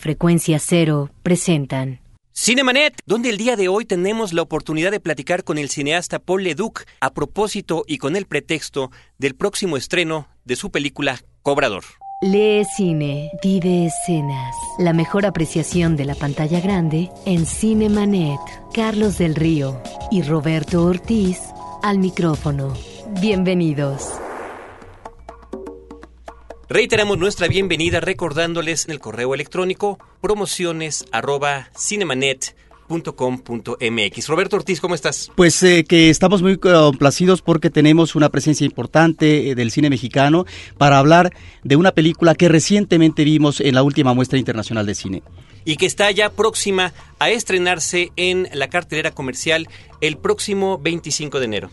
Frecuencia Cero presentan Cinemanet, donde el día de hoy tenemos la oportunidad de platicar con el cineasta Paul Leduc a propósito y con el pretexto del próximo estreno de su película Cobrador. Lee cine, vive escenas. La mejor apreciación de la pantalla grande en Cinemanet. Carlos del Río y Roberto Ortiz al micrófono. Bienvenidos. Reiteramos nuestra bienvenida recordándoles en el correo electrónico promociones arroba cinemanet.com.mx. Roberto Ortiz, ¿cómo estás? Pues eh, que estamos muy complacidos porque tenemos una presencia importante eh, del cine mexicano para hablar de una película que recientemente vimos en la última muestra internacional de cine. Y que está ya próxima a estrenarse en la cartelera comercial el próximo 25 de enero.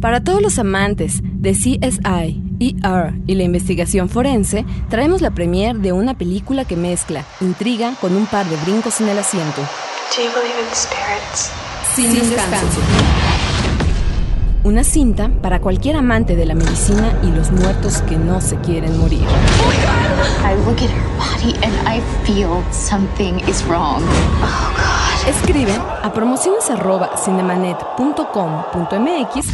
Para todos los amantes de CSI, ER y la investigación forense, traemos la premiere de una película que mezcla intriga con un par de brincos en el asiento. Sin descanso. Una cinta para cualquier amante de la medicina y los muertos que no se quieren morir. I look at her body and I feel something is wrong. Oh. Escribe a promociones@cinemanet.com.mx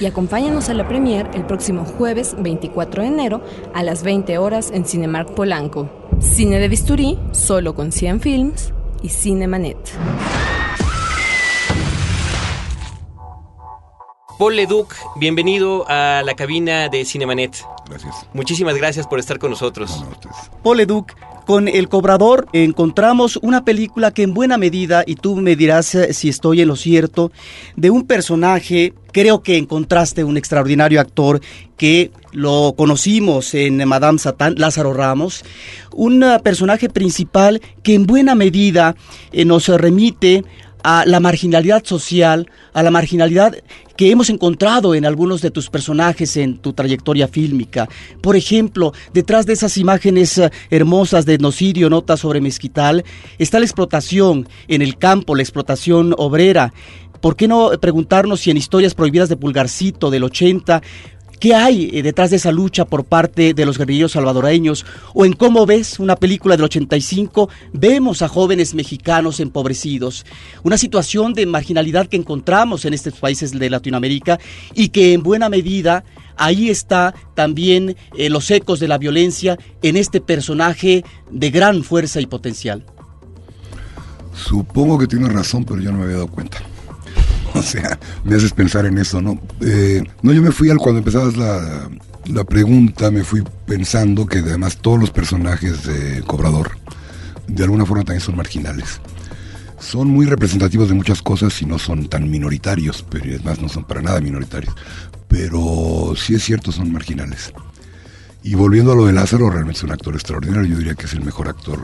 y acompáñanos a la premier el próximo jueves 24 de enero a las 20 horas en Cinemark Polanco. Cine de bisturí, solo con 100 Films y Cinemanet. Paul Leduc, bienvenido a la cabina de Cinemanet. Gracias. Muchísimas gracias por estar con nosotros. No, no, ustedes. Paul Leduc, con El Cobrador encontramos una película que en buena medida, y tú me dirás eh, si estoy en lo cierto, de un personaje, creo que encontraste un extraordinario actor que lo conocimos en Madame Satán, Lázaro Ramos, un eh, personaje principal que en buena medida eh, nos remite a la marginalidad social, a la marginalidad que hemos encontrado en algunos de tus personajes en tu trayectoria fílmica. Por ejemplo, detrás de esas imágenes eh, hermosas de etnocidio, notas sobre mezquital, está la explotación en el campo, la explotación obrera. ¿Por qué no preguntarnos si en Historias Prohibidas de Pulgarcito del 80 ¿Qué hay eh, detrás de esa lucha por parte de los guerrilleros salvadoreños? ¿O en cómo ves una película del 85? Vemos a jóvenes mexicanos empobrecidos. Una situación de marginalidad que encontramos en estos países de Latinoamérica y que en buena medida ahí está también eh, los ecos de la violencia en este personaje de gran fuerza y potencial. Supongo que tienes razón, pero yo no me había dado cuenta. O sea, me haces pensar en eso, ¿no? Eh, no, yo me fui al cuando empezabas la, la pregunta, me fui pensando que además todos los personajes de Cobrador de alguna forma también son marginales. Son muy representativos de muchas cosas y no son tan minoritarios, pero además no son para nada minoritarios. Pero sí es cierto, son marginales. Y volviendo a lo de Lázaro, realmente es un actor extraordinario. Yo diría que es el mejor actor,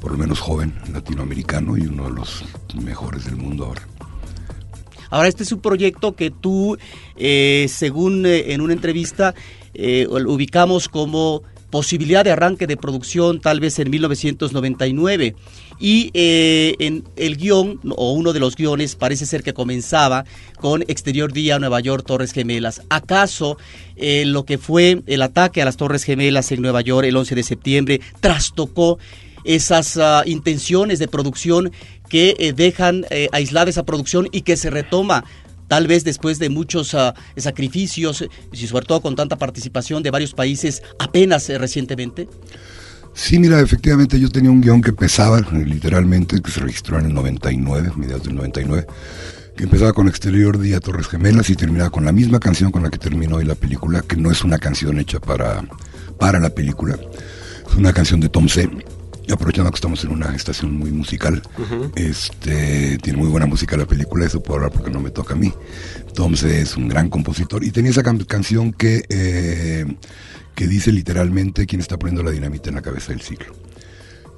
por lo menos joven, latinoamericano y uno de los mejores del mundo ahora. Ahora, este es un proyecto que tú, eh, según eh, en una entrevista, eh, ubicamos como posibilidad de arranque de producción tal vez en 1999. Y eh, en el guion, o uno de los guiones, parece ser que comenzaba con Exterior Día, Nueva York, Torres Gemelas. ¿Acaso lo que fue el ataque a las Torres Gemelas en Nueva York el 11 de septiembre trastocó esas uh, intenciones de producción que eh, dejan eh, aislada esa producción y que se retoma tal vez después de muchos uh, sacrificios y sobre todo con tanta participación de varios países apenas eh, recientemente? Sí, mira, efectivamente yo tenía un guion que pesaba, literalmente, que se registró en el 99, mediados del 99, que empezaba con Exterior Día Torres Gemelas y terminaba con la misma canción con la que terminó hoy la película, que no es una canción hecha para, para la película, es una canción de Tom C. Aprovechando que estamos en una estación muy musical, este tiene muy buena música la película, eso puedo hablar porque no me toca a mí. Tom C es un gran compositor y tenía esa can- canción que, eh, que dice literalmente quién está poniendo la dinamita en la cabeza del siglo.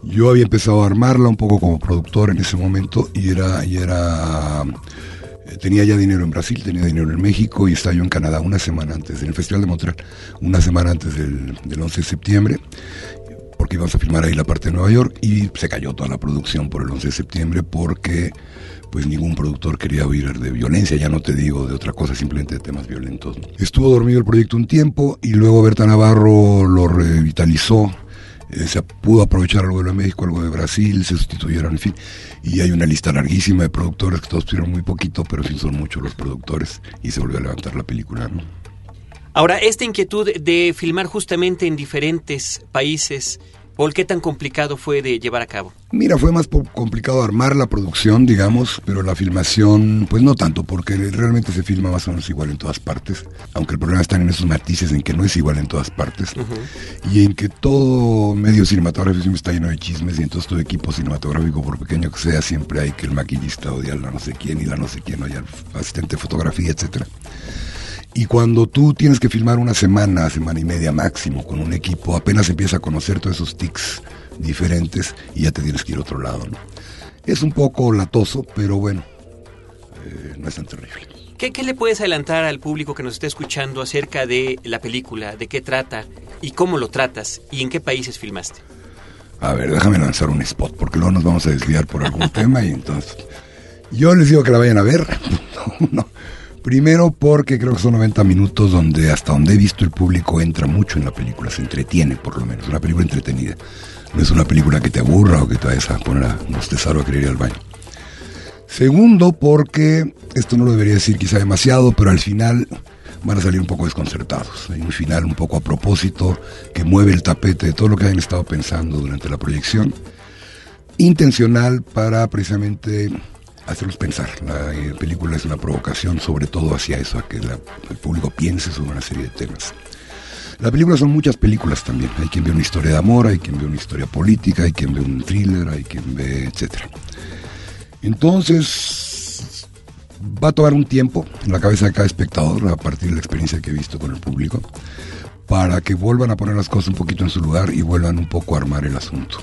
Yo había empezado a armarla un poco como productor en ese momento y era, y era eh, tenía ya dinero en Brasil, tenía dinero en México y estaba yo en Canadá una semana antes, en el Festival de Montreal, una semana antes del, del 11 de septiembre, porque íbamos a filmar ahí la parte de Nueva York y se cayó toda la producción por el 11 de septiembre porque pues ningún productor quería oír de violencia, ya no te digo de otra cosa, simplemente de temas violentos. Estuvo dormido el proyecto un tiempo y luego Berta Navarro lo revitalizó Eh, se pudo aprovechar algo de México, algo de Brasil, se sustituyeron, en fin. Y hay una lista larguísima de productores que todos tuvieron muy poquito, pero sí son muchos los productores y se volvió a levantar la película, ¿no? Ahora, esta inquietud de filmar justamente en diferentes países, Paul, ¿qué tan complicado fue de llevar a cabo? Mira, fue más complicado armar la producción, digamos, pero la filmación, pues no tanto, porque realmente se filma más o menos igual en todas partes, aunque el problema está en esos matices en que no es igual en todas partes, y en que todo medio cinematográfico está lleno de chismes, y entonces todo equipo cinematográfico, por pequeño que sea, siempre hay que el maquillista odia a la no sé quién, y la no sé quién odia al asistente de fotografía, etcétera. Y cuando tú tienes que filmar una semana, semana y media máximo con un equipo, apenas empieza a conocer todos esos tics diferentes y ya te tienes que ir a otro lado. Es un poco latoso, pero bueno, eh, no es tan terrible. ¿Qué, ¿Qué, le puedes adelantar al público que nos esté escuchando acerca de la película, de qué trata y cómo lo tratas y en qué países filmaste? A ver, déjame lanzar un spot porque luego nos vamos a desviar por algún tema y entonces... Yo les digo que la vayan a ver. no, Primero porque creo que son 90 minutos donde hasta donde he visto el público entra mucho en la película, se entretiene por lo menos, una película entretenida. No es una película que te aburra o que te vayas a poner a bostezar a querer ir al baño. Segundo porque, esto no lo debería decir quizá demasiado, pero al final van a salir un poco desconcertados. Hay un final un poco a propósito que mueve el tapete de todo lo que hayan estado pensando durante la proyección. Intencional para precisamente hacerlos pensar. La eh, película es una provocación sobre todo hacia eso, a que el público piense sobre una serie de temas. La película son muchas películas también. Hay quien ve una historia de amor, hay quien ve una historia política, hay quien ve un thriller, hay quien ve, etcétera. Entonces, va a tomar un tiempo en la cabeza de cada espectador, a partir de la experiencia que he visto con el público, para que vuelvan a poner las cosas un poquito en su lugar y vuelvan un poco a armar el asunto.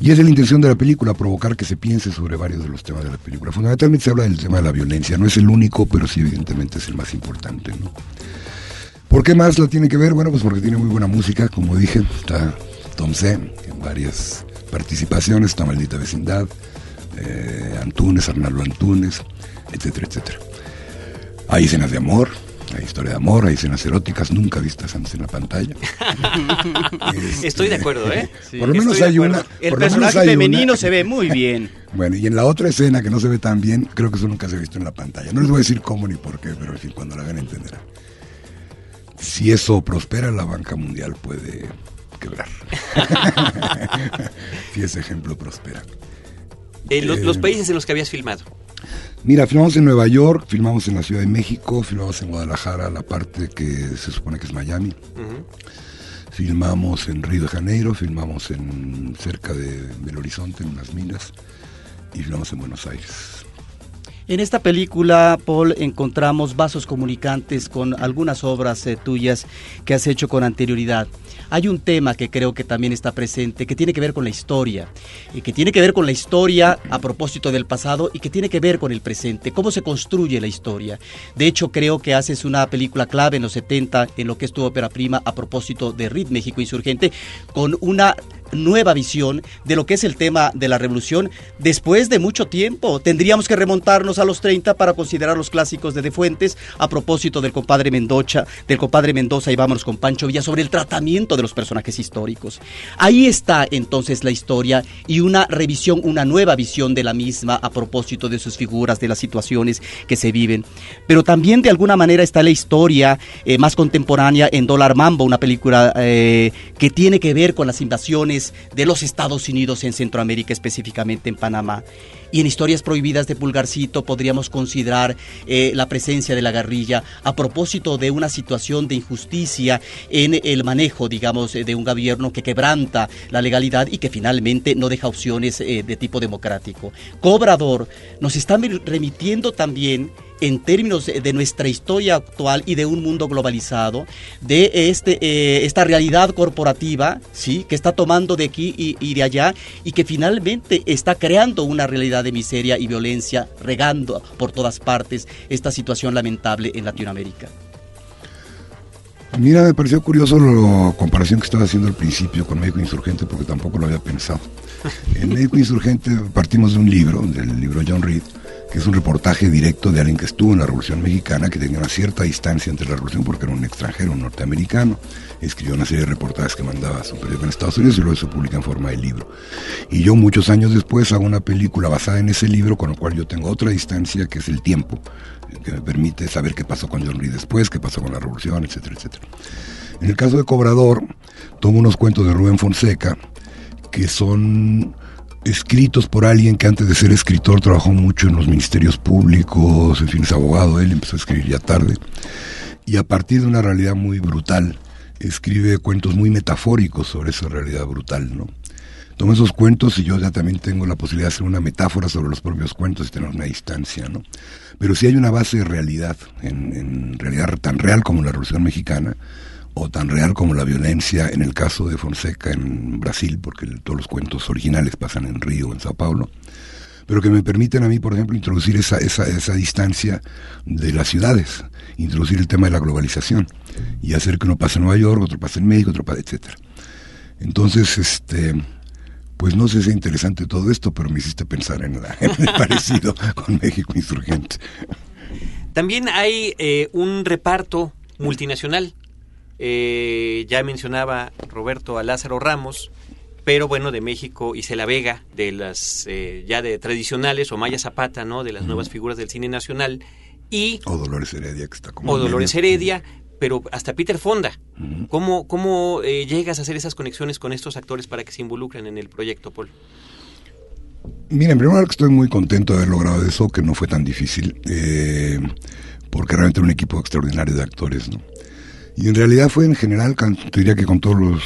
Y es la intención de la película, provocar que se piense sobre varios de los temas de la película. Fundamentalmente se habla del tema de la violencia, no es el único, pero sí evidentemente es el más importante. ¿Por qué más la tiene que ver? Bueno, pues porque tiene muy buena música, como dije, está Tom C. en varias participaciones, está Maldita Vecindad, eh, Antunes, Arnaldo Antunes, etcétera, etcétera. Hay escenas de amor, hay historia de amor, hay escenas eróticas nunca vistas antes en la pantalla. Estoy de acuerdo, ¿eh? por lo menos hay una. El personaje femenino se ve muy bien. Bueno, y en la otra escena que no se ve tan bien, creo que eso nunca se ha visto en la pantalla. No les voy a decir cómo ni por qué, pero en fin, cuando la vean entenderán. Si eso prospera, la banca mundial puede quebrar. si ese ejemplo prospera. Eh, los, los países en los que habías filmado. Mira, filmamos en Nueva York, filmamos en la Ciudad de México, filmamos en Guadalajara, la parte que se supone que es Miami. Filmamos en Río de Janeiro, filmamos en cerca de Belo Horizonte, en las minas, y filmamos en Buenos Aires. En esta película, Paul, encontramos vasos comunicantes con algunas obras eh, tuyas que has hecho con anterioridad. Hay un tema que creo que también está presente, que tiene que ver con la historia, y que tiene que ver con la historia a propósito del pasado y que tiene que ver con el presente, cómo se construye la historia. De hecho, creo que haces una película clave en los 70 en lo que es tu ópera prima a propósito de RIT México Insurgente, con una nueva visión de lo que es el tema de la revolución después de mucho tiempo. Tendríamos que remontarnos a los 30 para considerar los clásicos de De Fuentes a propósito del compadre Mendoza, del compadre Mendoza y vámonos con Pancho Villa sobre el tratamiento de los personajes históricos. Ahí está entonces la historia y una revisión, una nueva visión de la misma a propósito de sus figuras, de las situaciones que se viven. Pero también de alguna manera está la historia eh, más contemporánea en Dólar Mambo, una película eh, que tiene que ver con las invasiones de los Estados Unidos en Centroamérica, específicamente en Panamá. Y en Historias Prohibidas de Pulgarcito podríamos considerar eh, la presencia de la guerrilla a propósito de una situación de injusticia en el manejo, digamos, de un gobierno que quebranta la legalidad y que finalmente no deja opciones eh, de tipo democrático. Cobrador nos está remitiendo también en términos de nuestra historia actual y de un mundo globalizado, de este, eh, esta realidad corporativa, ¿sí? que está tomando de aquí y, de allá y que finalmente está creando una realidad de miseria y violencia, regando por todas partes esta situación lamentable en Latinoamérica. Mira, me pareció curioso la comparación que estaba haciendo al principio con México Insurgente, porque tampoco lo había pensado. En México Insurgente partimos de un libro, del libro John Reed, que es un reportaje directo de alguien que estuvo en la Revolución Mexicana, que tenía una cierta distancia entre la Revolución porque era un extranjero, un norteamericano. Escribió una serie de reportajes que mandaba a su periódico en Estados Unidos y luego se publica en forma de libro. Y yo muchos años después hago una película basada en ese libro, con lo cual yo tengo otra distancia, que es el tiempo, que me permite saber qué pasó con John Reed después, qué pasó con la Revolución, etcétera, etcétera. En el caso de Cobrador, tomo unos cuentos de Rubén Fonseca, que son escritos por alguien que antes de ser escritor trabajó mucho en los ministerios públicos, en fin, es abogado, él empezó a escribir ya tarde, y a partir de una realidad muy brutal, escribe cuentos muy metafóricos sobre esa realidad brutal, ¿no? Tomo esos cuentos y yo ya también tengo la posibilidad de hacer una metáfora sobre los propios cuentos y tener una distancia, ¿no? Pero si hay una base de realidad, en realidad tan real como la Revolución Mexicana, o tan real como la violencia en el caso de Fonseca en Brasil, porque todos los cuentos originales pasan en Río, en Sao Paulo, pero que me permiten a mí, por ejemplo, introducir esa, esa, esa distancia de las ciudades, introducir el tema de la globalización y hacer que uno pase en Nueva York, otro pase en México, otro pase, etcétera. Entonces, este, pues no sé si es interesante todo esto, pero me hiciste pensar en, la, en el parecido con México Insurgente. También hay eh, un reparto multinacional eh, ya mencionaba Roberto a Lázaro Ramos, pero bueno, de México y La Vega, de las eh, ya de tradicionales, o Maya Zapata, ¿no? De las nuevas figuras del cine nacional. Y, o Dolores Heredia, que está como. O Dolores Heredia, pero hasta Peter Fonda. ¿Cómo, cómo eh, llegas a hacer esas conexiones con estos actores para que se involucren en el proyecto, Paul? Mira, en primer lugar, estoy muy contento de haber logrado eso, que no fue tan difícil, porque realmente era un equipo extraordinario de actores, ¿no? Y en realidad fue en general, te diría que con todos los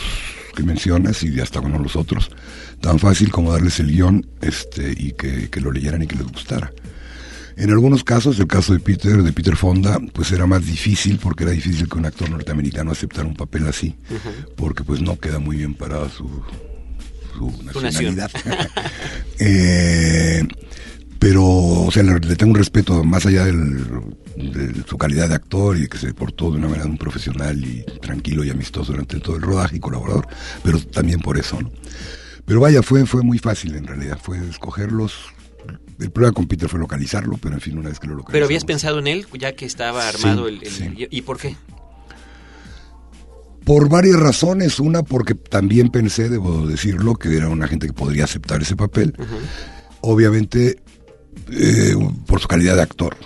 que mencionas y hasta con los otros, tan fácil como darles el guion este, y que, lo leyeran y que les gustara. En algunos casos, el caso de Peter, de Peter Fonda, pues era más difícil porque era difícil que un actor norteamericano aceptara un papel así, porque pues no queda muy bien parado su, su nacionalidad. eh, pero, o sea, le, tengo un respeto más allá del, de su calidad de actor y que se portó de una manera un profesional y tranquilo y amistoso durante todo el rodaje y colaborador, pero también por eso, ¿no? Pero vaya, fue, fue muy fácil en realidad, fue escogerlos. El problema con Peter fue localizarlo, pero en fin, una vez que lo localizamos. ¿Pero habías pensado en él, ya que estaba armado el, ¿Y por qué? Por varias razones. Una, porque también pensé, debo decirlo, que era una gente que podría aceptar ese papel. Obviamente, eh, por su calidad de actor.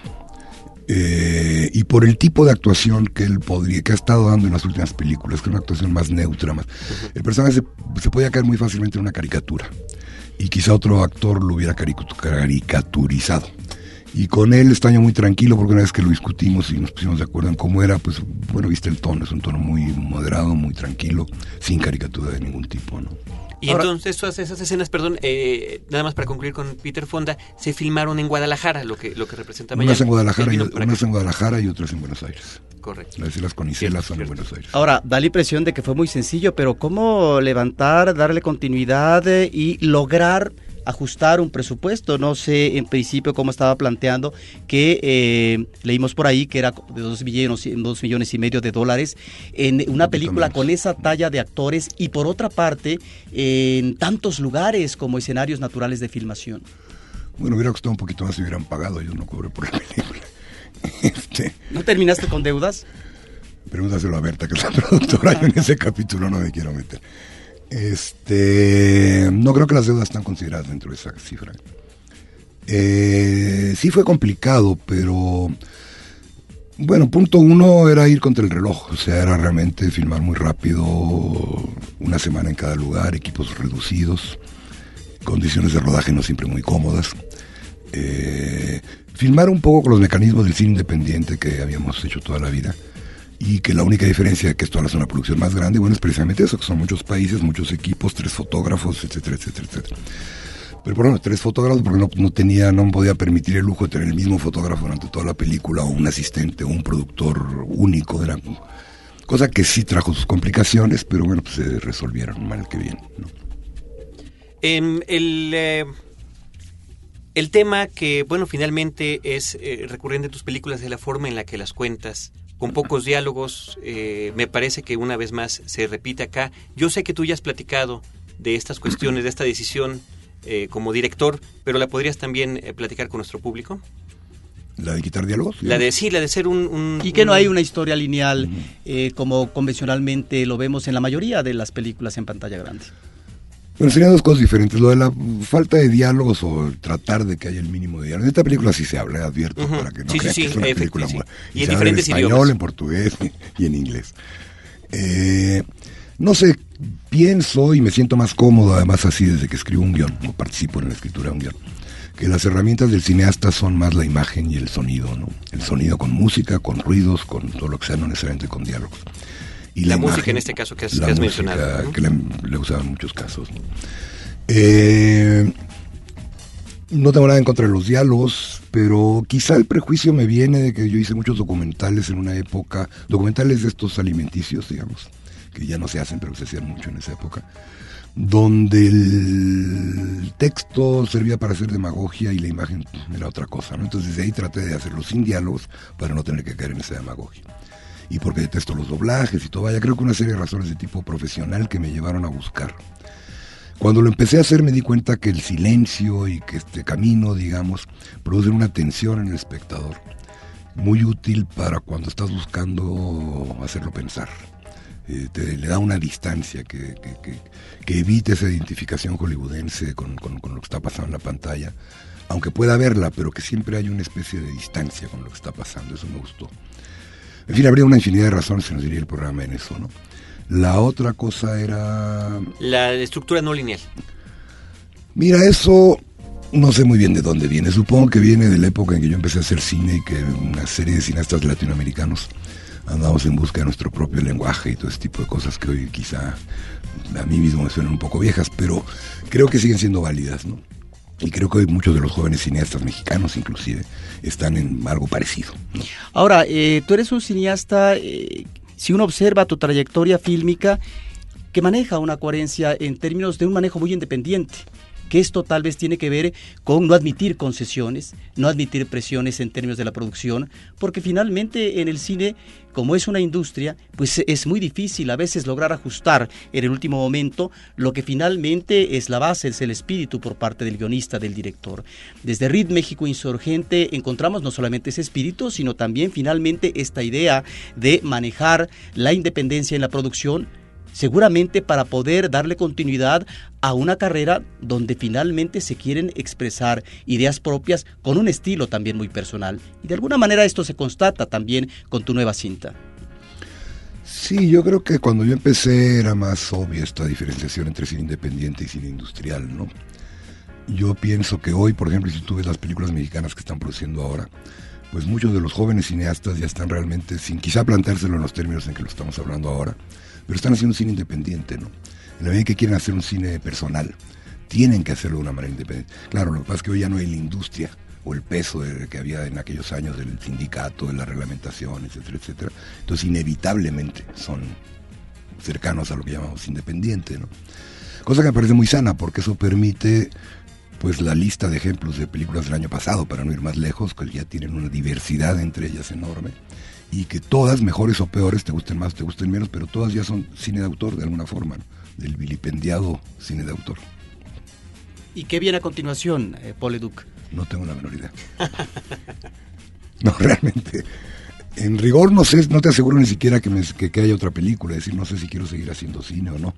Eh, y por el tipo de actuación que él podría, que ha estado dando en las últimas películas, que es una actuación más neutra, más. El personaje se, podía caer muy fácilmente en una caricatura. Y quizá otro actor lo hubiera caricaturizado. Y con él estaño muy tranquilo porque una vez que lo discutimos y nos pusimos de acuerdo en cómo era, pues bueno, viste el tono, es un tono muy moderado, muy tranquilo, sin caricatura de ningún tipo, ¿no? Y entonces todas esas escenas, perdón, eh, nada más para concluir con Peter Fonda, se filmaron en Guadalajara, lo que lo que representa Unas en Guadalajara, y, unas en Guadalajara y otras en Buenos Aires. Correcto. Las islas con Isela son en Buenos Aires. Ahora, da la impresión de que fue muy sencillo, pero ¿cómo levantar, darle continuidad eh, y lograr ajustar un presupuesto. No sé en principio cómo estaba planteando que eh, leímos por ahí que era de dos millones, dos millones y medio de dólares en una película con esa talla de actores y por otra parte en tantos lugares como escenarios naturales de filmación. Bueno, hubiera costado un poquito más si hubieran pagado, yo no cobré por la película. Este, ¿No terminaste con deudas? Pregúntaselo a Berta, que es la productora, yo en ese capítulo no me quiero meter. Este, no creo que las deudas están consideradas dentro de esa cifra. Eh, sí fue complicado, pero bueno, punto uno era ir contra el reloj, o sea, era realmente filmar muy rápido, una semana en cada lugar, equipos reducidos, condiciones de rodaje no siempre muy cómodas. Eh, filmar un poco con los mecanismos del cine independiente que habíamos hecho toda la vida y que la única diferencia es que esto ahora es una producción más grande, bueno, es precisamente eso, que son muchos países, muchos equipos, tres fotógrafos, etcétera, etcétera, etcétera. Pero bueno, tres fotógrafos porque no, no tenía, no podía permitir el lujo de tener el mismo fotógrafo durante toda la película, o un asistente, o un productor único, era cosa que sí trajo sus complicaciones, pero bueno, pues se resolvieron mal que bien. ¿no? el, eh, el tema que, bueno, finalmente es eh, recurrente en tus películas de la forma en la que las cuentas, con pocos diálogos, eh, me parece que una vez más se repite acá. Yo sé que tú ya has platicado de estas cuestiones, de esta decisión eh, como director, pero la podrías también eh, platicar con nuestro público. La de quitar diálogos. La de sí, la de ser un... un- Y que no hay una historia lineal eh, como convencionalmente lo vemos en la mayoría de las películas en pantalla grande. Bueno, serían dos cosas diferentes. Lo de la falta de diálogos o tratar de que haya el mínimo de diálogos. En esta película sí se habla, advierto, Ujú. para que no Sí, sí, crean sí, que es una película sí. muy- Y en diferentes en español, idiomas. en portugués y en inglés. Eh, no sé, pienso y me siento más cómodo, además así desde que escribo un guion, o participo en la escritura de un guion, que las herramientas del cineasta son más la imagen y el sonido, ¿no? El sonido con música, con ruidos, con todo lo que sea, no necesariamente con diálogos. Y La música en este caso que has- la que has música mencionado, que le, le usaban en muchos casos. ¿no? Eh, no tengo nada en contra de los diálogos, pero quizá el prejuicio me viene de que yo hice muchos documentales en una época, documentales de estos alimenticios, digamos, que ya no se hacen, pero se hacían mucho en esa época, donde el texto servía para hacer demagogia y la imagen era otra cosa, ¿no? Entonces desde ahí traté de hacerlo sin diálogos para no tener que caer en esa demagogia. Y porque detesto los doblajes y todo, vaya, creo que una serie de razones de tipo profesional que me llevaron a buscar. Cuando lo empecé a hacer me di cuenta que el silencio y que este camino, digamos, produce una tensión en el espectador, muy útil para cuando estás buscando hacerlo pensar. Eh, te, le da una distancia que, que, que- esa identificación hollywoodense con, con- con lo que está pasando en la pantalla, aunque pueda verla, pero que siempre hay una especie de distancia con lo que está pasando, eso me gustó. En fin, habría una infinidad de razones, se nos diría el programa en eso, ¿no? La otra cosa era La estructura no lineal. Mira, eso no sé muy bien de dónde viene. Supongo que viene de la época en que yo empecé a hacer cine y que una serie de cineastas latinoamericanos andamos en busca de nuestro propio lenguaje y todo ese tipo de cosas que hoy quizá a mí mismo me suenan un poco viejas, pero creo que siguen siendo válidas, ¿no? Y creo que hoy muchos de los jóvenes cineastas mexicanos inclusive están en algo parecido. Ahora, eh, tú eres un cineasta, eh, si uno observa tu trayectoria fílmica, que maneja una coherencia en términos de un manejo muy independiente que esto tal vez tiene que ver con no admitir concesiones, no admitir presiones en términos de la producción, porque finalmente en el cine, como es una industria, pues es muy difícil a veces lograr ajustar en el último momento lo que finalmente es la base, es el espíritu por parte del guionista, del director. Desde RID México Insurgente encontramos no solamente ese espíritu, sino también finalmente esta idea de manejar la independencia en la producción, seguramente para poder darle continuidad a una carrera donde finalmente se quieren expresar ideas propias con un estilo también muy personal. Y de alguna manera esto se constata también con tu nueva cinta. Sí, yo creo que cuando yo empecé era más obvia esta diferenciación entre cine independiente y cine industrial, ¿no? Yo pienso que hoy, por ejemplo, si tú ves las películas mexicanas que están produciendo ahora, pues muchos de los jóvenes cineastas ya están realmente, sin quizá planteárselo en los términos en que lo estamos hablando ahora, pero están haciendo un cine independiente, ¿no? En la medida que quieren hacer un cine personal, tienen que hacerlo de una manera independiente. Claro, lo que pasa es que hoy ya no hay la industria o el peso que había en aquellos años del sindicato, de la reglamentación, etcétera, etcétera. Entonces, inevitablemente son cercanos a lo que llamamos independiente, ¿no? Cosa que me parece muy sana porque eso permite pues la lista de ejemplos de películas del año pasado, para no ir más lejos, que ya tienen una diversidad entre ellas enorme, y que todas, mejores o peores, te gusten más, te gusten menos, pero todas ya son cine de autor de alguna forma, ¿no? del vilipendiado cine de autor. ¿Y qué viene a continuación, eh, Paul Leduc? No tengo la menor idea. No, realmente. En rigor no sé, no te aseguro ni siquiera que, me- que, que haya otra película, es decir, no sé si quiero seguir haciendo cine o no.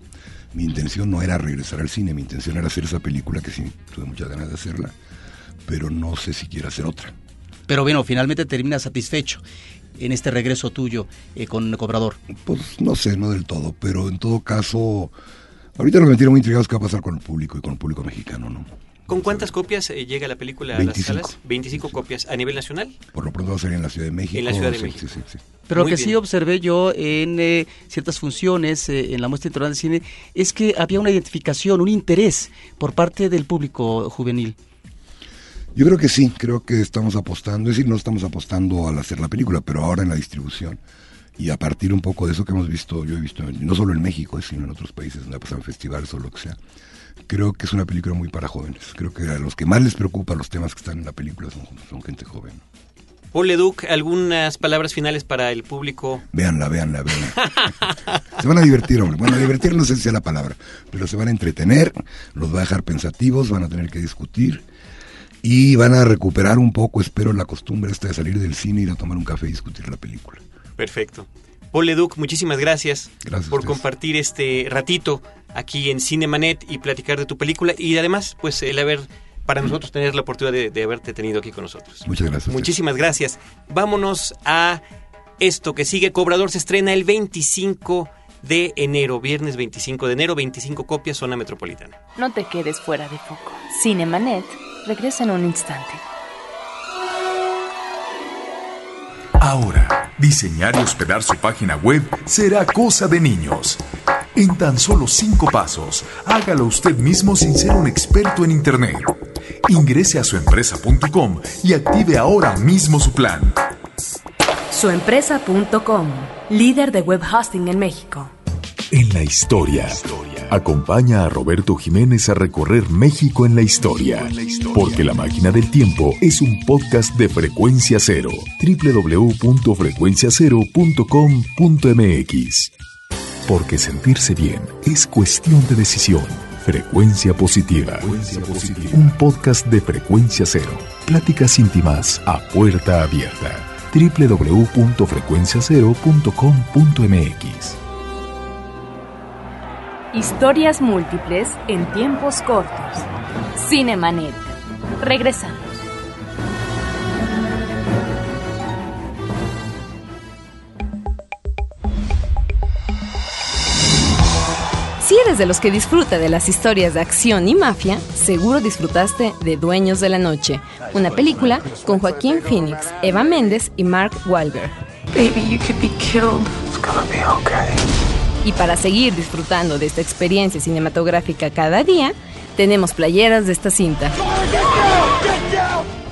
Mi intención no era regresar al cine, mi intención era hacer esa película que sí tuve muchas ganas de hacerla, pero no sé si quiero hacer otra. Pero bueno, finalmente terminas satisfecho en este regreso tuyo eh, con Cobrador. Pues no sé, no del todo, pero en todo caso, ahorita lo que me tiene muy intrigado es qué va a pasar con el público y con el público mexicano, ¿no? ¿Con cuántas copias eh, llega la película a 25. las salas? 25 copias. ¿A nivel nacional? Por lo pronto va a salir en la Ciudad de México. En la Ciudad de sí, México. Sí, sí, sí. Pero Muy lo que sí observé yo en eh, ciertas funciones, eh, en la muestra internacional de cine, es que había una identificación, un interés por parte del público juvenil. Yo creo que sí, creo que estamos apostando, es decir, no estamos apostando al hacer la película, pero ahora en la distribución y a partir un poco de eso que hemos visto, yo he visto no solo en México, sino en otros países donde en festivales o lo que sea, creo que es una película muy para jóvenes. Creo que a los que más les preocupa los temas que están en la película son, son gente joven. Paul Leduc, algunas palabras finales para el público. Véanla, véanla, véanla. se van a divertir, hombre. Bueno, divertir no sé si sea la palabra, pero se van a entretener, los va a dejar pensativos, van a tener que discutir y van a recuperar un poco, espero, la costumbre esta de salir del cine, ir a tomar un café y discutir la película. Perfecto. Paul Leduc, muchísimas gracias, por compartir este ratito aquí en Cinemanet y platicar de tu película y además, pues el haber para nosotros tener la oportunidad de, haberte tenido aquí con nosotros. Muchas gracias. Muchísimas gracias. Vámonos a esto que sigue. Cobrador se estrena el 25 de enero, viernes 25 de enero, 25 copias, zona metropolitana. No te quedes fuera de foco. Cinemanet regresa en un instante. Ahora, diseñar y hospedar su página web será cosa de niños. En tan solo cinco pasos, hágalo usted mismo sin ser un experto en Internet. Ingrese a suempresa.com y active ahora mismo su plan. Suempresa.com, líder de web hosting en México. En la historia. Acompaña a Roberto Jiménez a recorrer México en la historia, porque La Máquina del Tiempo es un podcast de Frecuencia Cero, www.frecuenciacero.com.mx. Porque sentirse bien es cuestión de decisión. Frecuencia positiva. Un podcast de Frecuencia Cero. Pláticas íntimas a puerta abierta. www.frecuenciacero.com.mx. Historias múltiples en tiempos cortos. Cinemanet. Regresamos. Si eres de los que disfruta de las historias de acción y mafia, seguro disfrutaste de Dueños de la Noche, una película con Joaquín Phoenix, Eva Méndez y Mark Wahlberg. Baby, you could be killed. It's gonna be okay. Y para seguir disfrutando de esta experiencia cinematográfica cada día, tenemos playeras de esta cinta.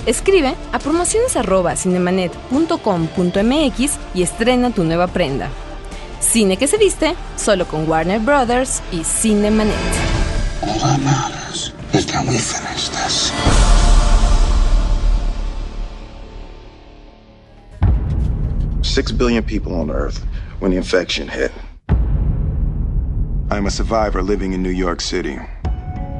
Escribe a promociones.cinemanet.com.mx y estrena tu nueva prenda. Cine que se viste solo con Warner Brothers y Cinemanet. All that matters is that we finish this. Six billion people on Earth when the infection hit. I'm a survivor living in New York City.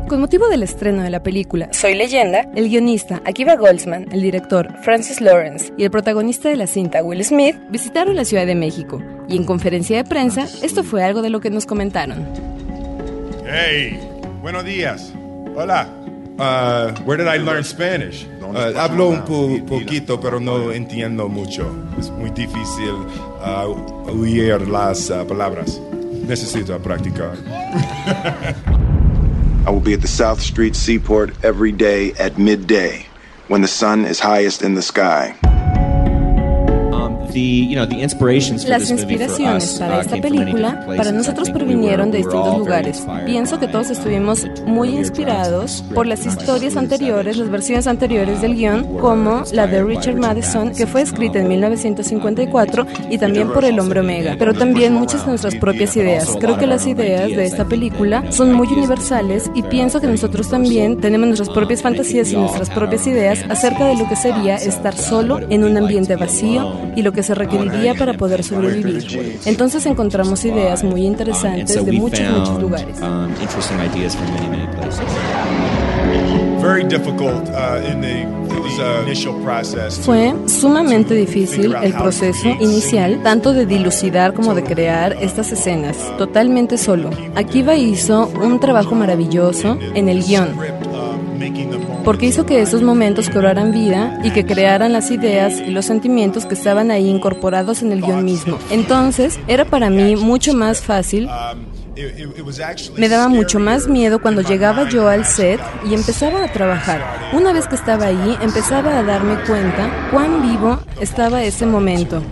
Con motivo del estreno de la película Soy leyenda, el guionista Akiva Goldsman, el director Francis Lawrence y el protagonista de la cinta Will Smith visitaron la Ciudad de México y en conferencia de prensa esto fue algo de lo que nos comentaron. Hey, buenos días. Hola. Uh, where did I learn Spanish? Uh, hablo un po poquito, pero no entiendo mucho. Es muy difícil uh, oír las uh, palabras. Practicar. I will be at the South Street Seaport every day at midday when the sun is highest in the sky. Las inspiraciones para esta película para nosotros provinieron de distintos lugares. Pienso que todos estuvimos muy inspirados por las historias anteriores, las versiones anteriores del guion, como la de Richard Madison, que fue escrita en 1954, y también por El Hombre Omega, pero también muchas de nuestras propias ideas. Creo que las ideas de esta película son muy universales y pienso que nosotros también tenemos nuestras propias fantasías y nuestras propias ideas acerca de lo que sería estar solo en un ambiente vacío y lo que se requeriría para poder sobrevivir. Entonces encontramos ideas muy interesantes de muchos, muchos lugares. Fue sumamente difícil el proceso inicial, tanto de dilucidar como de crear estas escenas, totalmente solo. Akiva hizo un trabajo maravilloso en el guion, porque hizo que esos momentos cobraran vida y que crearan las ideas y los sentimientos que estaban ahí incorporados en el guion mismo. Entonces, era para mí mucho más fácil me daba mucho más miedo cuando llegaba yo al set y empezaba a trabajar. Una vez que estaba ahí, empezaba a darme cuenta cuán vivo estaba ese momento.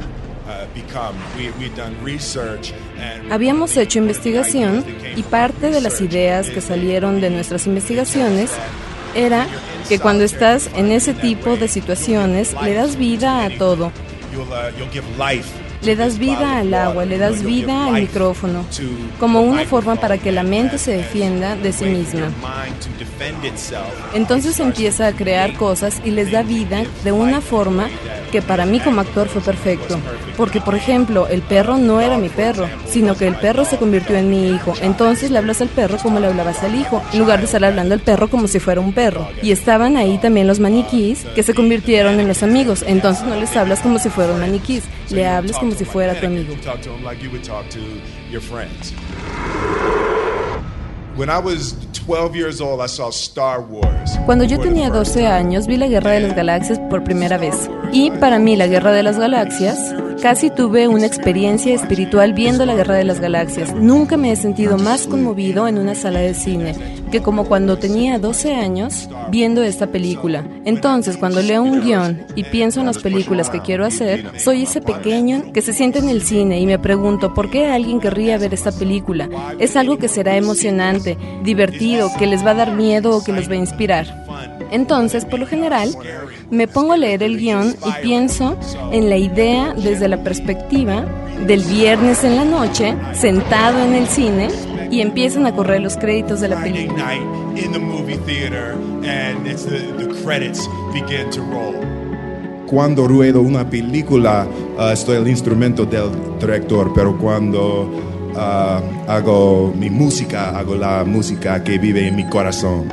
Habíamos hecho investigación y parte de las ideas que salieron de nuestras investigaciones era que cuando estás en ese tipo de situaciones le das vida a todo. Le das vida al agua, le das vida al micrófono, como una forma para que la mente se defienda de sí misma. Entonces empieza a crear cosas y les da vida de una forma que para mí como actor fue perfecto. Porque, por ejemplo, el perro no era mi perro, sino que el perro se convirtió en mi hijo. Entonces le hablas al perro como le hablabas al hijo, en lugar de estar hablando al perro como si fuera un perro. Y estaban ahí también los maniquís que se convirtieron en los amigos. Entonces no les hablas como si fueran maniquís, le hablas como si fuera tu amigo. Cuando yo tenía 12 años vi la Guerra de las Galaxias por primera vez. Y para mí la Guerra de las Galaxias Casi tuve una experiencia espiritual viendo la Guerra de las Galaxias. Nunca me he sentido más conmovido en una sala de cine que como cuando tenía 12 años viendo esta película. Entonces, cuando leo un guion y pienso en las películas que quiero hacer, soy ese pequeño que se siente en el cine y me pregunto por qué alguien querría ver esta película. Es algo que será emocionante, divertido, que les va a dar miedo o que los va a inspirar. Entonces, por lo general, me pongo a leer el guion y pienso en la idea desde la perspectiva del viernes en la noche, sentado en el cine, y empiezan a correr los créditos de la película. Cuando ruedo una película, uh, estoy al instrumento del director, pero cuando uh, hago mi música, hago la música que vive en mi corazón.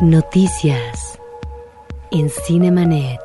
Noticias en Cinemanet.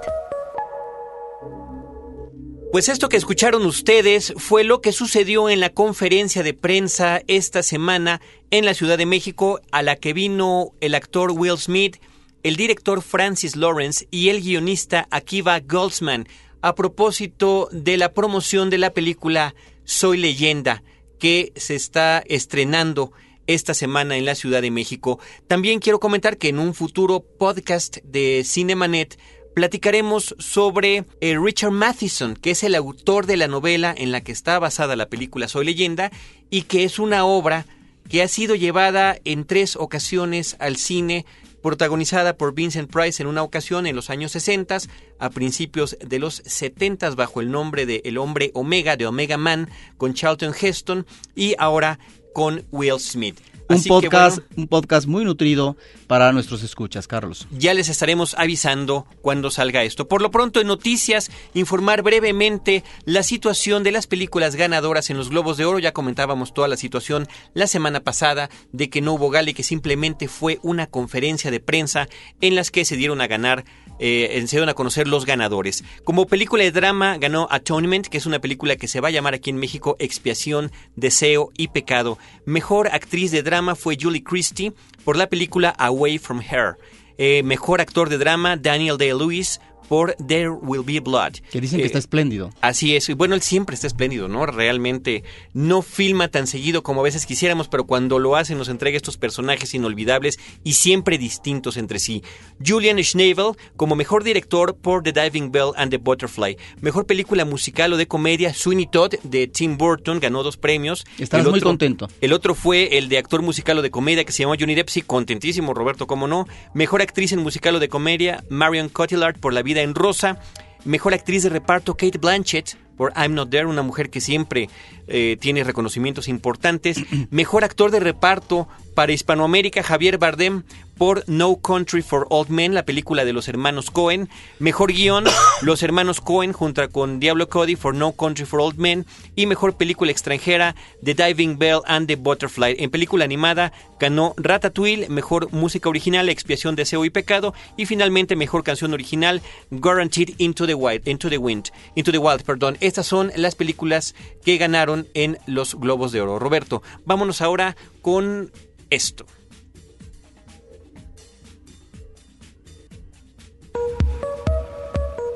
Pues esto que escucharon ustedes fue lo que sucedió en la conferencia de prensa esta semana en la Ciudad de México a la que vino el actor Will Smith, el director Francis Lawrence y el guionista Akiva Goldsman a propósito de la promoción de la película Soy leyenda que se está estrenando esta semana en la Ciudad de México. También quiero comentar que en un futuro podcast de Cinemanet platicaremos sobre eh, Richard Matheson, que es el autor de la novela en la que está basada la película Soy leyenda y que es una obra que ha sido llevada en tres ocasiones al cine protagonizada por Vincent Price en una ocasión en los años 60, a principios de los 70 bajo el nombre de El hombre Omega de Omega Man con Charlton Heston y ahora con Will Smith. Un podcast, un podcast muy nutrido para nuestros escuchas, Carlos. Ya les estaremos avisando cuando salga esto. Por lo pronto, en noticias, informar brevemente la situación de las películas ganadoras en los Globos de Oro. Ya comentábamos toda la situación la semana pasada de que no hubo gala y que simplemente fue una conferencia de prensa en las que se dieron a ganar eh, se a conocer los ganadores. Como película de drama ganó Atonement, que es una película que se va a llamar aquí en México Expiación, Deseo y Pecado. Mejor actriz de drama fue Julie Christie por la película Away from Her. Eh, mejor actor de drama Daniel Day-Lewis por There Will Be Blood. Que dicen que está eh, espléndido. Así es. Y bueno, él siempre está espléndido, ¿no? Realmente no filma tan seguido como a veces quisiéramos, pero cuando lo hace nos entrega estos personajes inolvidables y siempre distintos entre sí. Julian Schnabel como mejor director por The Diving Bell and the Butterfly. Mejor película musical o de comedia, Sweeney Todd de Tim Burton, ganó dos premios. Estás muy contento. El otro fue el de actor musical o de comedia que se llamó Johnny Depp, sí, contentísimo, Roberto, cómo no. Mejor actriz en musical o de comedia, Marion Cotillard por La vida en rosa. Mejor actriz de reparto, Kate Blanchett por I'm Not There, una mujer que siempre eh, tiene reconocimientos importantes. Mejor actor de reparto para Hispanoamérica, Javier Bardem por No Country for Old Men, la película de los hermanos Cohen. Mejor guion, los hermanos Cohen junto con Diablo Cody for No Country for Old Men. Y mejor película extranjera, The Diving Bell and the Butterfly. En película animada ganó Ratatouille, mejor música original, Expiación, Deseo y Pecado. Y finalmente mejor canción original, Guaranteed Into the Wild. Into the Wind. Into the Wild, perdón. Estas son las películas que ganaron en los Globos de Oro. Roberto, vámonos ahora con esto.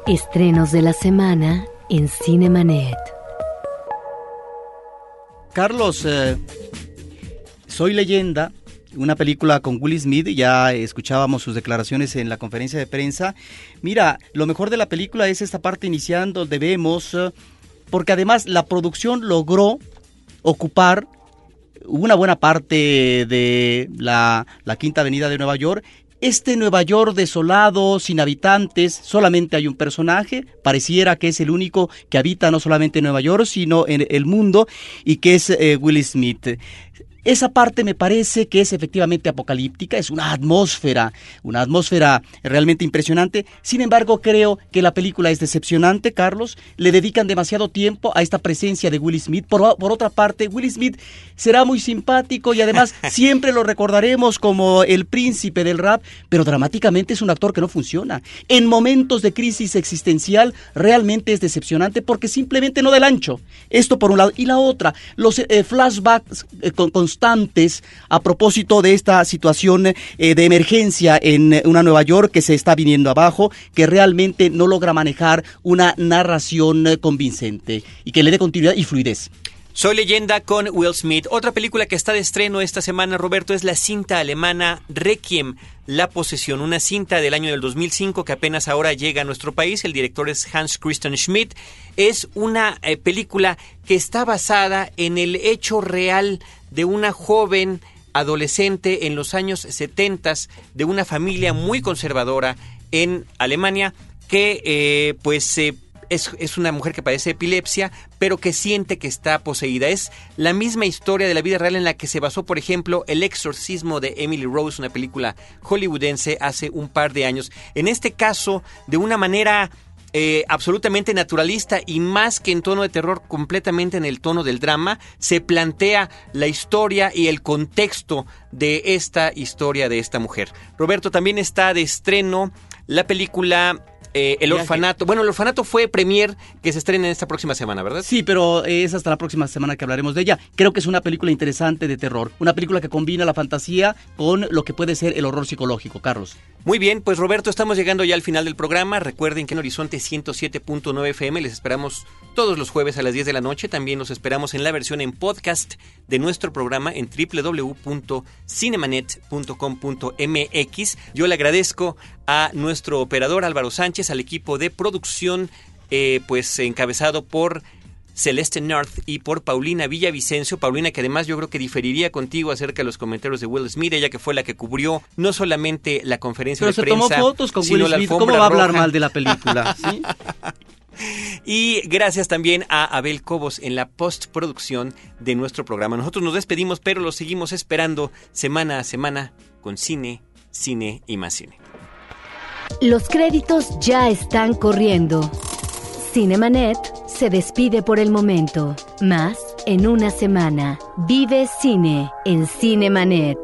Estrenos de la semana en Cinemanet. Carlos, eh, Soy leyenda, una película con Will Smith, ya escuchábamos sus declaraciones en la conferencia de prensa. Mira, lo mejor de la película es esta parte iniciando donde eh, porque además la producción logró ocupar una buena parte de la, Quinta Avenida de Nueva York este Nueva York desolado, sin habitantes, solamente hay un personaje, pareciera que es el único que habita no solamente en Nueva York, sino en el mundo, y que es eh, Will Smith. Esa parte me parece que es efectivamente apocalíptica, es una atmósfera, una atmósfera realmente impresionante. Sin embargo, creo que la película es decepcionante, Carlos. Le dedican demasiado tiempo a esta presencia de Will Smith. Por, por otra parte, Will Smith será muy simpático y además siempre lo recordaremos como el príncipe del rap, pero dramáticamente es un actor que no funciona. En momentos de crisis existencial realmente es decepcionante porque simplemente no del ancho. Esto por un lado. Y la otra, los eh, flashbacks eh, constantes a propósito de esta situación eh, de emergencia en una Nueva York que se está viniendo abajo, que realmente no logra manejar una narración convincente y que le dé continuidad y fluidez. Soy leyenda con Will Smith. Otra película que está de estreno esta semana, Roberto, es la cinta alemana Requiem, La posesión, una cinta del año del 2005 que apenas ahora llega a nuestro país. El director es Hans Christian Schmidt. Es una eh, película que está basada en el hecho real de una joven adolescente en los años 70 de una familia muy conservadora en Alemania que eh, pues se es, una mujer que padece epilepsia, pero que siente que está poseída. Es la misma historia de la vida real en la que se basó, por ejemplo, El exorcismo de Emily Rose, una película hollywoodense hace un par de años. En este caso, de una manera eh, absolutamente naturalista y más que en tono de terror, completamente en el tono del drama, se plantea la historia y el contexto de esta historia de esta mujer. Roberto también está de estreno la película eh, el orfanato. Bueno, el orfanato fue premier que se estrena en esta próxima semana, ¿verdad? Sí, pero es hasta la próxima semana que hablaremos de ella. Creo que es una película interesante de terror. Una película que combina la fantasía con lo que puede ser el horror psicológico, Carlos. Muy bien, pues Roberto, estamos llegando ya al final del programa. Recuerden que en Horizonte 107.9 FM les esperamos todos los jueves a las 10 de la noche. También los esperamos en la versión en podcast de nuestro programa en www.cinemanet.com.mx. Yo le agradezco a nuestro operador Álvaro Sánchez, al equipo de producción, eh, pues encabezado por Celeste North y por Paulina Villavicencio. Paulina, que además yo creo que diferiría contigo acerca de los comentarios de Will Smith, ella que fue la que cubrió no solamente la conferencia de prensa. Pero tomó fotos con Will Smith. ¿Cómo va a hablar mal de la película? Y gracias también a Abel Cobos en la postproducción de nuestro programa. Nosotros nos despedimos, pero lo seguimos esperando semana a semana con cine, cine y más cine. Los créditos ya están corriendo. Cinemanet se despide por el momento. Más en una semana. Vive cine en Cinemanet.